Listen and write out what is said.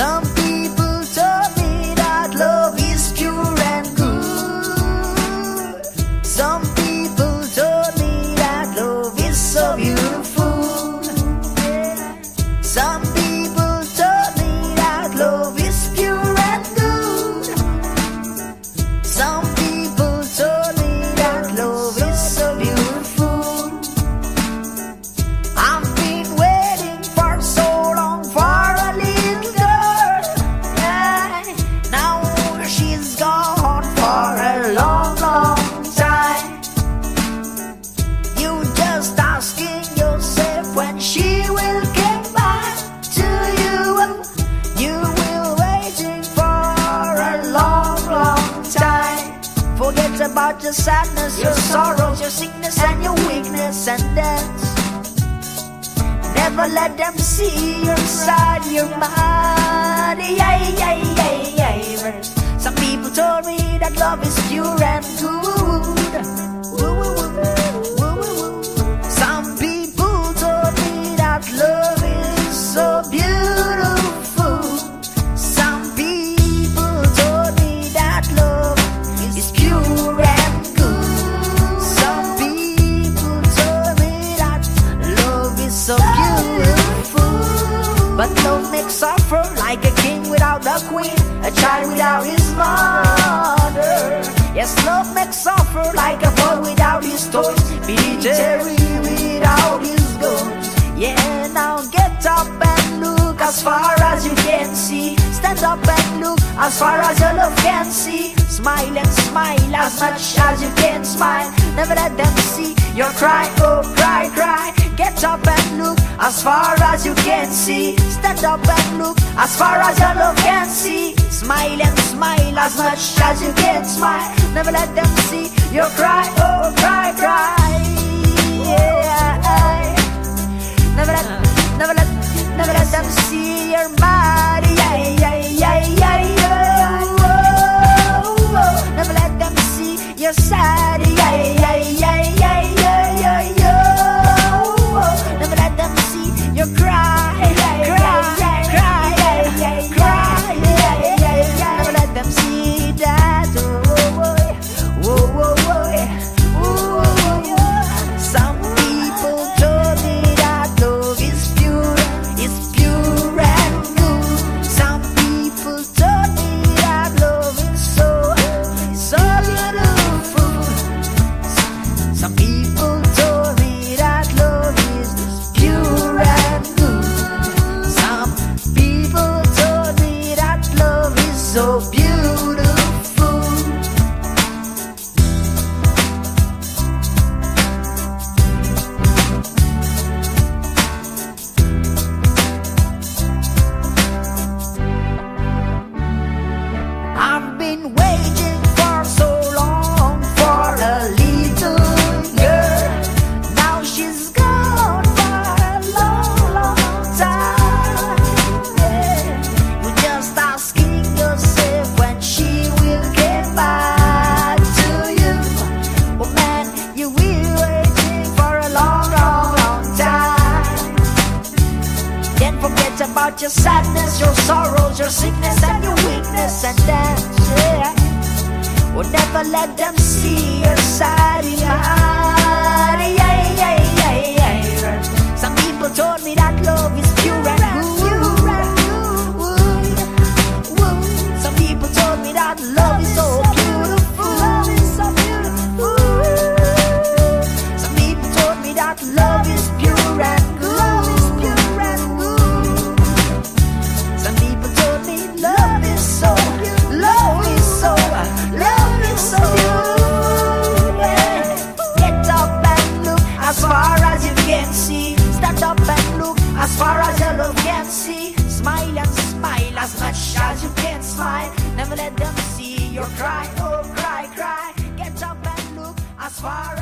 Some about your sadness, your sorrows, your sickness, and your weakness, and dance. Never let them see your side, your mind. Love makes suffer like a king without a queen, a child without his mother. Yes, love makes suffer like a boy without his toys, military without his guns. Yeah, now get up and look as far as you can see. Stand up and look as far as your love can see. Smile and smile as much as you can smile. Never let them see your cry, oh cry, cry. Get up and look as far as you can see. Stand up and look as far as your love can see. Smile and smile as much as you can smile. Never let them see your cry, oh cry, cry. Yeah. Never let, never let, never let them see your body. About your sadness, your sorrows, your sickness, and your weakness, and dance. Yeah. Will never let them see your side. Yeah, Your cry, oh cry, cry. Get up and look as far